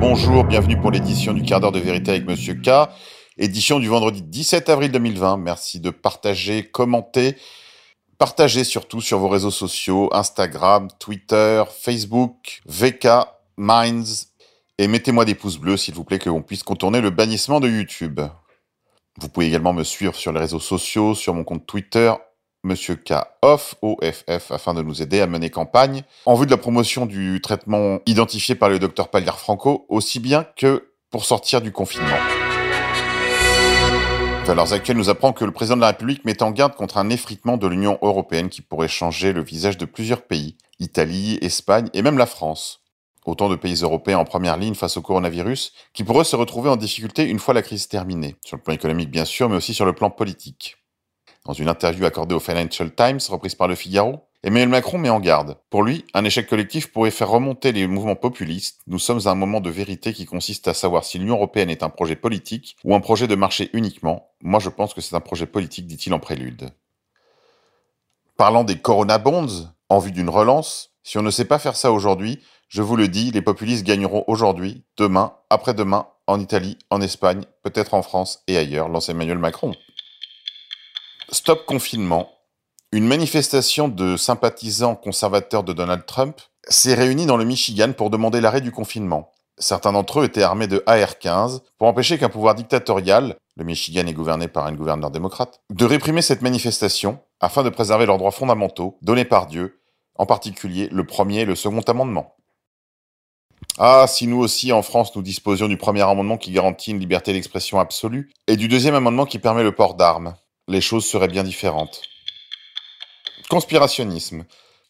bonjour, bienvenue pour l'édition du quart d'heure de vérité avec Monsieur K, édition du vendredi 17 avril 2020. Merci de partager, commenter, partager surtout sur vos réseaux sociaux, Instagram, Twitter, Facebook, VK, Minds, et mettez-moi des pouces bleus s'il vous plaît que l'on puisse contourner le bannissement de YouTube. Vous pouvez également me suivre sur les réseaux sociaux, sur mon compte Twitter, Monsieur K off OFF afin de nous aider à mener campagne en vue de la promotion du traitement identifié par le docteur Paliar Franco aussi bien que pour sortir du confinement. Valeurs actuelles nous apprend que le président de la République met en garde contre un effritement de l'Union européenne qui pourrait changer le visage de plusieurs pays, Italie, Espagne et même la France. Autant de pays européens en première ligne face au coronavirus qui pourraient se retrouver en difficulté une fois la crise terminée, sur le plan économique bien sûr, mais aussi sur le plan politique. Dans une interview accordée au Financial Times, reprise par Le Figaro, Emmanuel Macron met en garde. Pour lui, un échec collectif pourrait faire remonter les mouvements populistes. Nous sommes à un moment de vérité qui consiste à savoir si l'Union européenne est un projet politique ou un projet de marché uniquement. Moi, je pense que c'est un projet politique, dit-il en prélude. Parlant des Corona Bonds, en vue d'une relance, si on ne sait pas faire ça aujourd'hui, je vous le dis, les populistes gagneront aujourd'hui, demain, après-demain, en Italie, en Espagne, peut-être en France et ailleurs, lance Emmanuel Macron. Stop confinement, une manifestation de sympathisants conservateurs de Donald Trump s'est réunie dans le Michigan pour demander l'arrêt du confinement. Certains d'entre eux étaient armés de AR-15 pour empêcher qu'un pouvoir dictatorial, le Michigan est gouverné par un gouverneur démocrate, de réprimer cette manifestation afin de préserver leurs droits fondamentaux donnés par Dieu, en particulier le premier et le second amendement. Ah, si nous aussi en France nous disposions du premier amendement qui garantit une liberté d'expression absolue et du deuxième amendement qui permet le port d'armes les choses seraient bien différentes. Conspirationnisme.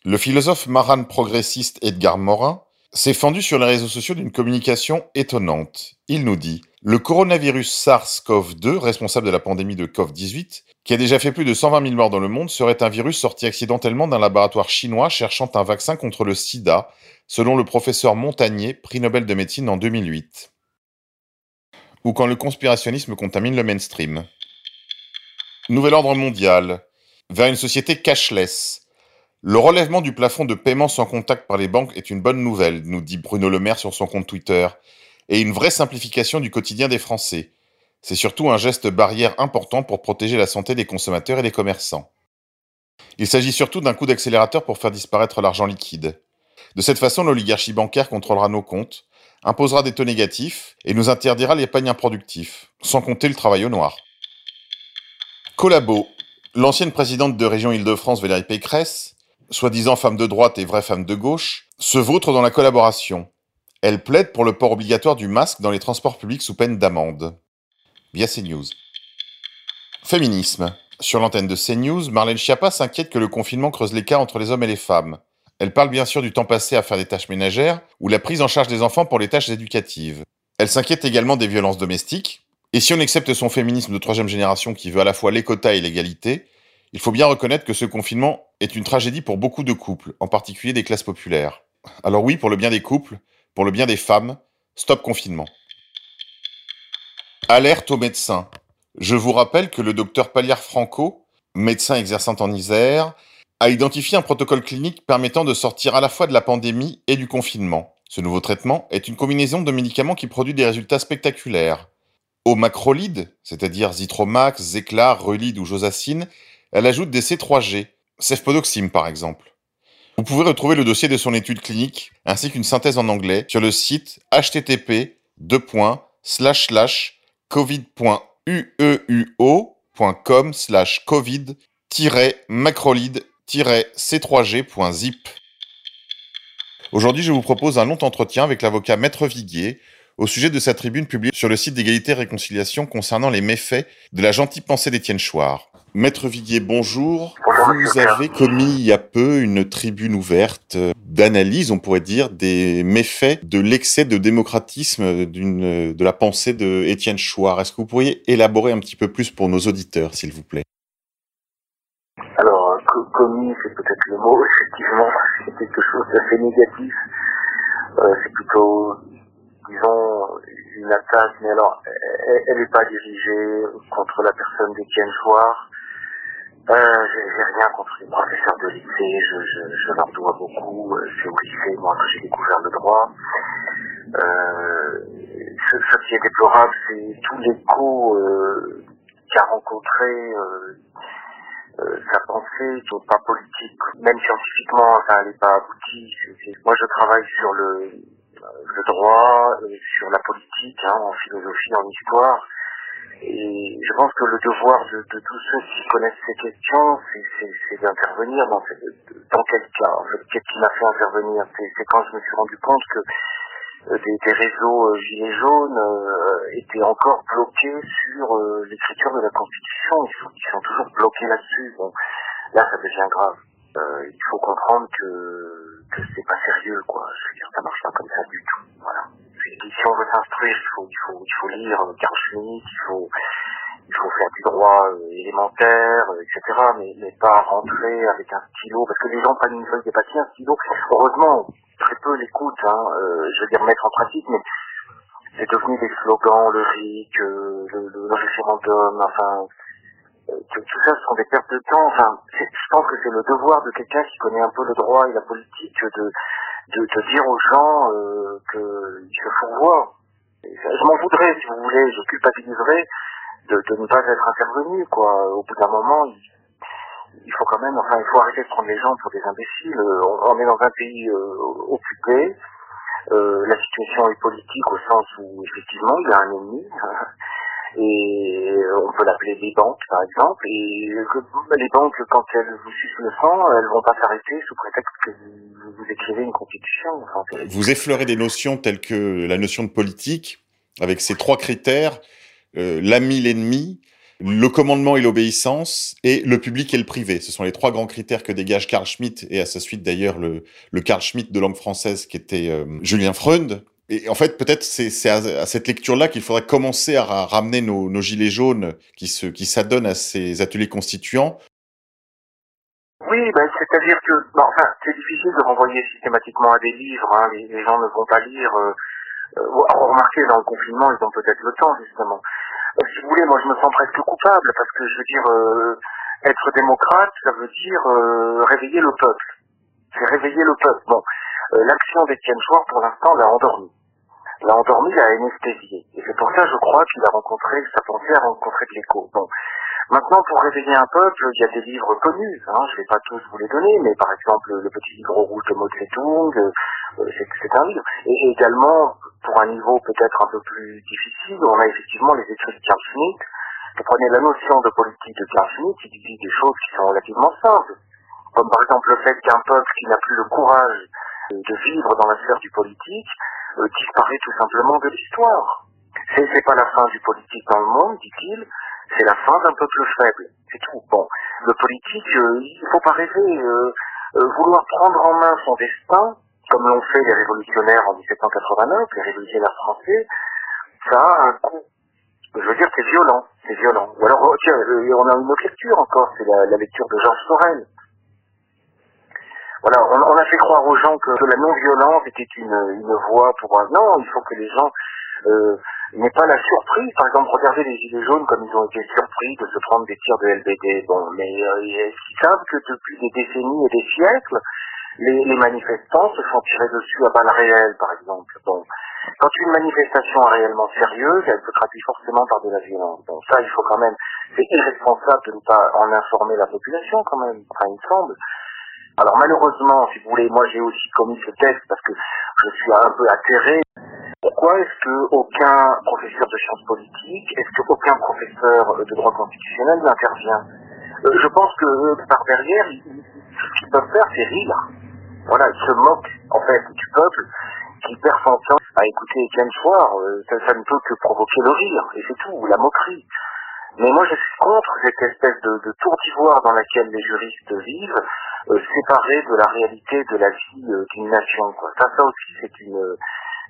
Le philosophe maran progressiste Edgar Morin s'est fendu sur les réseaux sociaux d'une communication étonnante. Il nous dit Le coronavirus SARS-CoV-2, responsable de la pandémie de COVID-18, qui a déjà fait plus de 120 000 morts dans le monde, serait un virus sorti accidentellement d'un laboratoire chinois cherchant un vaccin contre le sida, selon le professeur Montagnier, prix Nobel de médecine en 2008. Ou quand le conspirationnisme contamine le mainstream. Nouvel ordre mondial, vers une société cashless. Le relèvement du plafond de paiement sans contact par les banques est une bonne nouvelle, nous dit Bruno Le Maire sur son compte Twitter, et une vraie simplification du quotidien des Français. C'est surtout un geste barrière important pour protéger la santé des consommateurs et des commerçants. Il s'agit surtout d'un coup d'accélérateur pour faire disparaître l'argent liquide. De cette façon, l'oligarchie bancaire contrôlera nos comptes, imposera des taux négatifs et nous interdira l'épargne improductif, sans compter le travail au noir. Collabo, l'ancienne présidente de région Île-de-France Valérie Pécresse, soi-disant femme de droite et vraie femme de gauche, se vautre dans la collaboration. Elle plaide pour le port obligatoire du masque dans les transports publics sous peine d'amende. Via CNews. Féminisme. Sur l'antenne de CNews, Marlène Schiappa s'inquiète que le confinement creuse l'écart entre les hommes et les femmes. Elle parle bien sûr du temps passé à faire des tâches ménagères ou la prise en charge des enfants pour les tâches éducatives. Elle s'inquiète également des violences domestiques, et si on accepte son féminisme de troisième génération qui veut à la fois les quotas et l'égalité, il faut bien reconnaître que ce confinement est une tragédie pour beaucoup de couples, en particulier des classes populaires. Alors oui, pour le bien des couples, pour le bien des femmes, stop confinement. Alerte aux médecins. Je vous rappelle que le docteur Paliar Franco, médecin exerçant en Isère, a identifié un protocole clinique permettant de sortir à la fois de la pandémie et du confinement. Ce nouveau traitement est une combinaison de médicaments qui produit des résultats spectaculaires. Au macrolide, c'est-à-dire Zitromax, Zeclar, Relide ou Josacine, elle ajoute des C3G, cefpodoxime par exemple. Vous pouvez retrouver le dossier de son étude clinique ainsi qu'une synthèse en anglais sur le site http covid.ueuo.com slash covid-macrolide-c3g.zip. Aujourd'hui, je vous propose un long entretien avec l'avocat Maître Viguier, au sujet de sa tribune publiée sur le site d'égalité et réconciliation concernant les méfaits de la gentille pensée d'Étienne Chouard. Maître Viguier, bonjour. Vous avez commis il y a peu une tribune ouverte d'analyse, on pourrait dire, des méfaits de l'excès de démocratisme de la pensée de Étienne Chouard. Est-ce que vous pourriez élaborer un petit peu plus pour nos auditeurs, s'il vous plaît? Alors, commis, c'est peut-être le mot, effectivement, c'est quelque chose d'assez négatif. Euh, c'est plutôt disons, une attaque, mais alors, elle n'est pas dirigée contre la personne d'Étienne Chouard. Euh, j'ai rien contre les professeurs de lycée, je, leur dois beaucoup. Euh, c'est au lycée, moi, que j'ai découvert le droit. Euh, ce, qui est déplorable, c'est tout l'écho euh, qu'a rencontré sa pensée, qui n'est pas politique, même scientifiquement, ça n'est pas abouti. Moi, je travaille sur le, le droit, sur la politique, hein, en philosophie, en histoire. Et je pense que le devoir de, de tous ceux qui connaissent ces questions, c'est d'intervenir dans, dans quel cas. Qu'est-ce qui m'a fait intervenir? C'est quand je me suis rendu compte que euh, des, des, réseaux euh, gilets jaunes euh, étaient encore bloqués sur l'écriture de la Constitution. Ils sont, ils sont toujours bloqués là-dessus. Bon, là, ça devient grave. il faut comprendre que que c'est pas sérieux, quoi. Je veux dire, ça marche pas comme ça du tout. Voilà. si on veut s'instruire, il faut, il faut, il faut lire Carl Schmitt, il faut, il faut faire du droit élémentaire, etc. Mais, mais pas rentrer avec un stylo, parce que les gens prennent une feuille de papier, un stylo. Heureusement, très peu l'écoute, hein, euh, je veux dire mettre en pratique, mais c'est devenu des slogans, le RIC, euh, le, le, référendum, enfin, tout, ça ce sont des pertes de temps. Enfin, je pense que c'est le devoir de quelqu'un qui connaît un peu le droit et la politique de, de, de dire aux gens euh, qu'il se faut voir. Je m'en voudrais, si vous voulez, je culpabiliserais de, de ne pas être intervenu, quoi. Au bout d'un moment, il, il faut quand même, enfin, il faut arrêter de prendre les gens pour des imbéciles. Euh, on, est dans un pays euh, occupé. Euh, la situation est politique au sens où effectivement il y a un ennemi. Et on peut l'appeler les banques, par exemple. Et les banques, quand elles vous sucent le sang, elles vont pas s'arrêter sous prétexte que vous, écrivez une constitution. vous effleurez des notions telles que la notion de politique, avec ces trois critères, euh, l'ami, l'ennemi, le commandement et l'obéissance, et le public et le privé. Ce sont les trois grands critères que dégage Carl Schmitt, et à sa suite d'ailleurs le, le Carl Schmitt de langue française qui était euh, Julien Freund. Et en fait, peut-être c'est à, cette lecture-là qu'il faudrait commencer à, ramener nos, gilets jaunes qui se qui s'adonnent à ces ateliers constituants. Oui, ben, c'est-à-dire que, c'est difficile de renvoyer systématiquement à des livres. Hein. Les, gens ne vont pas lire. Euh, euh, remarquez, dans le confinement, ils ont peut-être le temps justement si vous voulez, moi je me sens presque coupable parce que je veux dire, euh, être démocrate, ça veut dire euh, réveiller le peuple. C'est réveiller le peuple. Bon, euh, l'action d'Étienne Chouard, pour l'instant, l'a endormi. L'a endormi, l'a anesthésié. Et c'est pour ça, je crois, qu'il a rencontré, sa pensée a rencontré de l'écho. Bon. Maintenant, pour réveiller un peuple, il y a des livres connus. Hein, je ne vais pas tous vous les donner, mais par exemple, le petit livre rouge de Mao Tse-tung, c'est un livre. Et également, pour un niveau peut-être un peu plus difficile, on a effectivement les écrits de Carl Schmitt. Vous prenez la notion de politique de Carl Schmitt, il dit des choses qui sont relativement simples. Comme par exemple le fait qu'un peuple qui n'a plus le courage de vivre dans la sphère du politique euh, disparaît tout simplement de l'histoire. C'est, c'est pas la fin du politique dans le monde, dit-il, c'est la fin d'un peuple faible. C'est tout. Bon, le politique, euh, il faut pas rêver. Euh, euh vouloir prendre en main son destin, comme l'ont fait les révolutionnaires en 1789, les révolutionnaires français, ça a un coût. Je veux dire, c'est violent, c'est violent. Ou alors, tiens, on a une autre lecture encore, c'est la, lecture de Georges Sorel. Voilà, on, a fait croire aux gens que, la non-violence était une, une voie pour un... Non, il faut que les gens euh, n'aient pas la surprise. Par exemple, regardez les Gilets jaunes comme ils ont été surpris de se prendre des tirs de LBD. Bon, mais euh, ils savent que depuis des décennies et des siècles, les, les, manifestants se font tirer dessus à balles réelles, par exemple. Bon. Quand une manifestation est réellement sérieuse, elle se traduit forcément par de la violence. Bon, ça, il faut quand même, c'est irresponsable de ne pas en informer la population, quand même. Enfin, il me semble. Alors, malheureusement, si vous voulez, moi, j'ai aussi commis ce texte parce que je suis un peu atterré. Pourquoi est-ce que aucun professeur de sciences politiques, est-ce qu'aucun professeur de droit constitutionnel n'intervient? Euh, Je pense que euh, par derrière, ce qu'ils peuvent faire, c'est rire. Voilà, ils se moquent en fait du peuple qui perd son temps à écouter Etienne Soir. Euh, ça, ça, ne peut que provoquer le rire, et c'est tout, la moquerie. Mais moi, je suis contre cette espèce de, tour d'ivoire dans laquelle les juristes vivent, euh, séparés de la réalité de la vie euh, d'une nation. Quoi. Ça, ça aussi, c'est une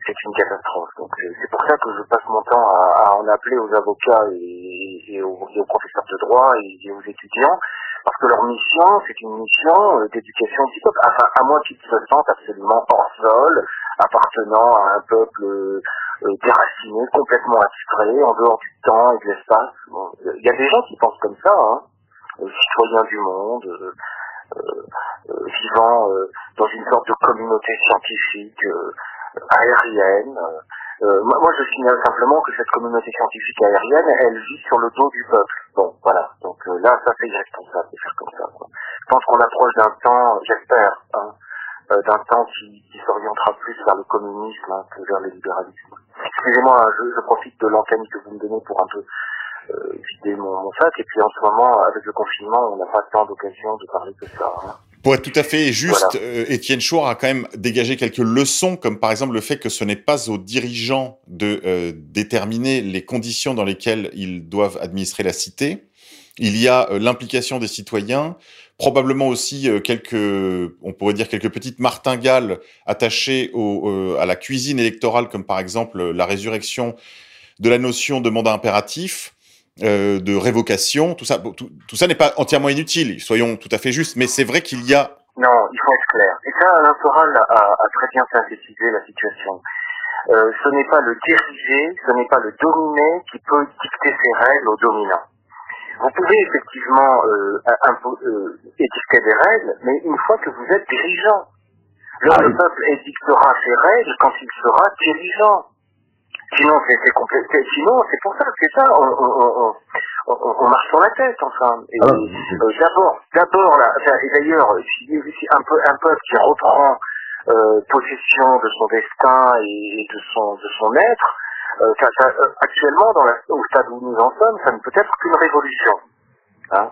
c'est une catastrophe. Donc c'est pour ça que je passe mon temps à, à en appeler aux avocats et, aux, et, aux, professeurs de droit et, aux étudiants parce que leur mission, c'est une mission euh, d'éducation du enfin, à moins qu'ils se sentent absolument hors sol, appartenant à un peuple euh, euh, déraciné, complètement abstrait, en dehors du temps et de l'espace. Il y a des gens qui pensent comme ça, hein, citoyens du monde, vivant dans une sorte de communauté scientifique, aérienne. Moi, je signale simplement que cette communauté scientifique aérienne, elle vit sur le dos du peuple. Bon, voilà. Donc là, ça c'est irresponsable de faire comme ça. Je pense qu'on approche d'un temps, j'espère, hein, d'un temps qui, qui s'orientera plus vers le communisme hein, que vers le libéralisme. Excusez-moi, hein, je, je, profite de l'antenne que vous me donnez pour un peu euh, vider mon, mon, sac. Et puis en ce moment, avec le confinement, on n'a pas tant d'occasion de parler que ça. Pour être tout à fait juste, voilà. euh, Étienne Chouard a quand même dégagé quelques leçons, comme par exemple le fait que ce n'est pas aux dirigeants de euh, déterminer les conditions dans lesquelles ils doivent administrer la cité. Il y a euh, l'implication des citoyens, probablement aussi euh, quelques, on pourrait dire quelques petites martingales attachées au, euh, à la cuisine électorale, comme par exemple la résurrection de la notion de mandat impératif, euh, de révocation. Tout ça, tout, tout ça n'est pas entièrement inutile. Soyons tout à fait justes, mais c'est vrai qu'il y a. Non, il faut être clair. Et ça, Alain Soral a, a très bien synthétisé la situation. Euh, ce n'est pas le diriger, ce n'est pas le dominer qui peut dicter ses règles aux dominants. Vous pouvez effectivement euh, euh, édicter des règles, mais une fois que vous êtes dirigeant. Le, ah, le peuple édictera ses règles quand il sera dirigeant. Sinon, c'est compliqué. Sinon, c'est pour ça, c'est ça, on, on, on, on, marche sur la tête, enfin. Ah, euh, d'abord, d'abord, là, et d'ailleurs, un, peu, un peuple qui reprend euh, possession de son destin et, de son, de son être, euh, ça, ça, euh, actuellement, dans la, au stade où nous en sommes, ça ne peut être qu'une révolution. Hein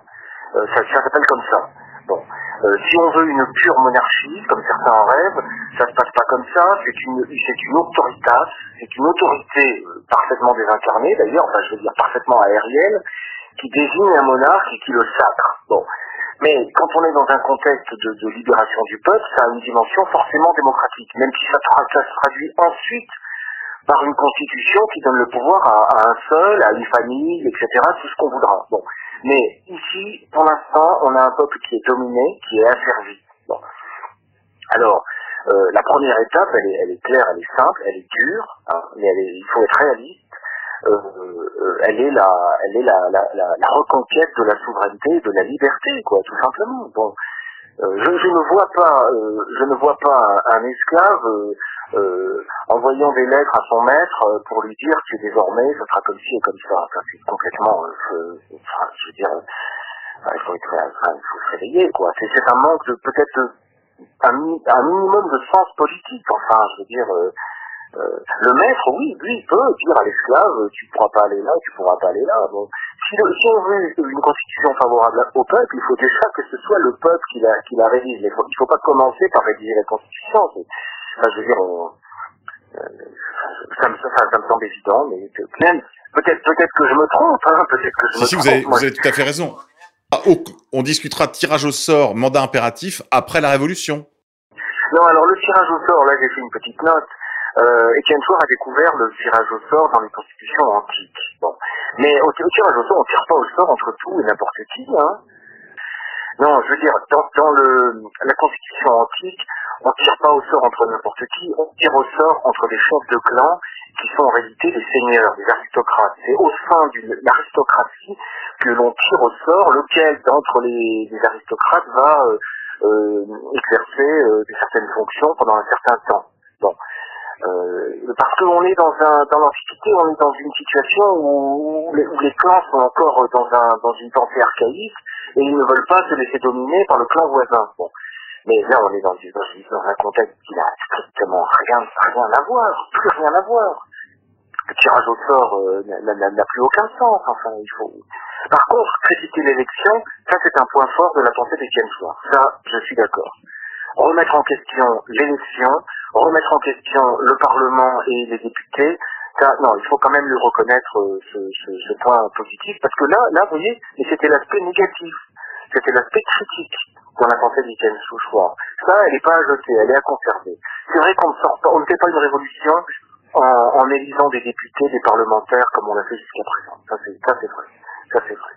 euh, ça, ça s'appelle comme ça. Bon, euh, si on veut une pure monarchie, comme certains en rêvent, ça se passe pas comme ça. C'est une, c'est une autoritas, c'est une autorité euh, parfaitement désincarnée, d'ailleurs, enfin, je veux dire parfaitement aérienne, qui désigne un monarque et qui le sacre. Bon, mais quand on est dans un contexte de, libération du peuple, ça a une dimension forcément démocratique, même si ça, ça se traduit ensuite par une constitution qui donne le pouvoir à, à, un seul, à une famille, etc., tout ce qu'on voudra. Bon. Mais ici, pour l'instant, on a un peuple qui est dominé, qui est asservi. Bon. Alors, euh, la première étape, elle est, elle est, claire, elle est simple, elle est dure, hein, mais elle est, il faut être réaliste. Euh, euh, elle est la, elle est la, la, la, la, reconquête de la souveraineté, de la liberté, quoi, tout simplement. Bon, je, je, ne vois pas, euh, je ne vois pas un, esclave euh, envoyant des lettres à son maître euh, pour lui dire que désormais ça sera comme ci et comme ça. Ça c'est complètement, euh, enfin, je veux dire, il faut être, enfin, il faut se réveiller quoi. C'est un manque de peut-être un, un, minimum de sens politique. Enfin, je veux dire. Euh, le maître, oui, lui, peut dire à l'esclave, tu pourras pas aller là, tu pourras pas aller là. Bon. Si, on veut une constitution favorable au peuple, il faut déjà que ce soit le peuple qui la, qui la rédige. Il faut, il faut pas commencer par rédiger la constitution. Enfin, je veux dire, on, euh, ça, me, ça, ça, me semble évident, mais même, peut-être que je me trompe, hein, peut-être que je si, me si, trompe. Vous avez, vous avez tout à fait raison. Ah, oh, on discutera tirage au sort, mandat impératif, après la Révolution. Non, alors le tirage au sort, là j'ai fait une petite note. Euh, Étienne Soir a découvert le tirage au sort dans les constitutions antiques. Bon. Mais au, tirage au sort, on tire pas au sort entre tout et n'importe qui. Hein. Non, je veux dire, dans, le, la constitution antique, on tire pas au sort entre n'importe qui, on tire au sort entre des chefs de clan qui sont en réalité des seigneurs, des aristocrates. C'est au sein d'une aristocratie que l'on tire au sort lequel d'entre les, les, aristocrates va euh, euh, exercer euh, certaines fonctions pendant un certain temps. Bon. Euh, parce qu'on est dans un dans l'Antiquité, on est dans une situation où, où, les, clans sont encore dans un dans une pensée archaïque et ils ne veulent pas se laisser dominer par le clan voisin. Bon. Mais là, on est dans, dans un contexte qui n'a strictement rien, rien à voir, plus rien à voir. Le tirage au sort euh, n'a plus aucun sens. Enfin, il faut. Par contre, critiquer l'élection, ça c'est un point fort de la pensée d'Étienne Soir. Ça, je suis d'accord. Remettre en question l'élection, remettre en question le Parlement et les députés, ça, non, il faut quand même lui reconnaître euh, ce, ce, ce, point positif, parce que là, là, vous voyez, c'était l'aspect négatif, c'était l'aspect critique dans la pensée d'Étienne Souchoir. Ça, elle n'est pas à jeter, elle est à conserver. C'est vrai qu'on ne sort pas, on ne fait pas une révolution en, en élisant des députés, des parlementaires, comme on l'a fait jusqu'à présent. Ça, c'est, vrai. Ça, c'est vrai.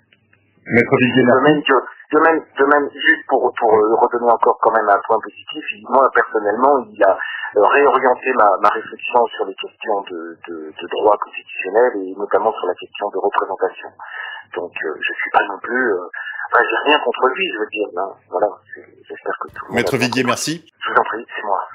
Maître de même, que, de même, de même, juste pour, pour euh, redonner encore quand même un point positif, moi, personnellement, il a euh, réorienté ma, ma réflexion sur les questions de, de, de droit constitutionnel et notamment sur la question de représentation. Donc, euh, je suis pas non plus, euh, enfin, j'ai rien contre lui, je veux dire, non, voilà, j'espère que tout Maître Viguier, merci. Je vous en prie, c'est moi.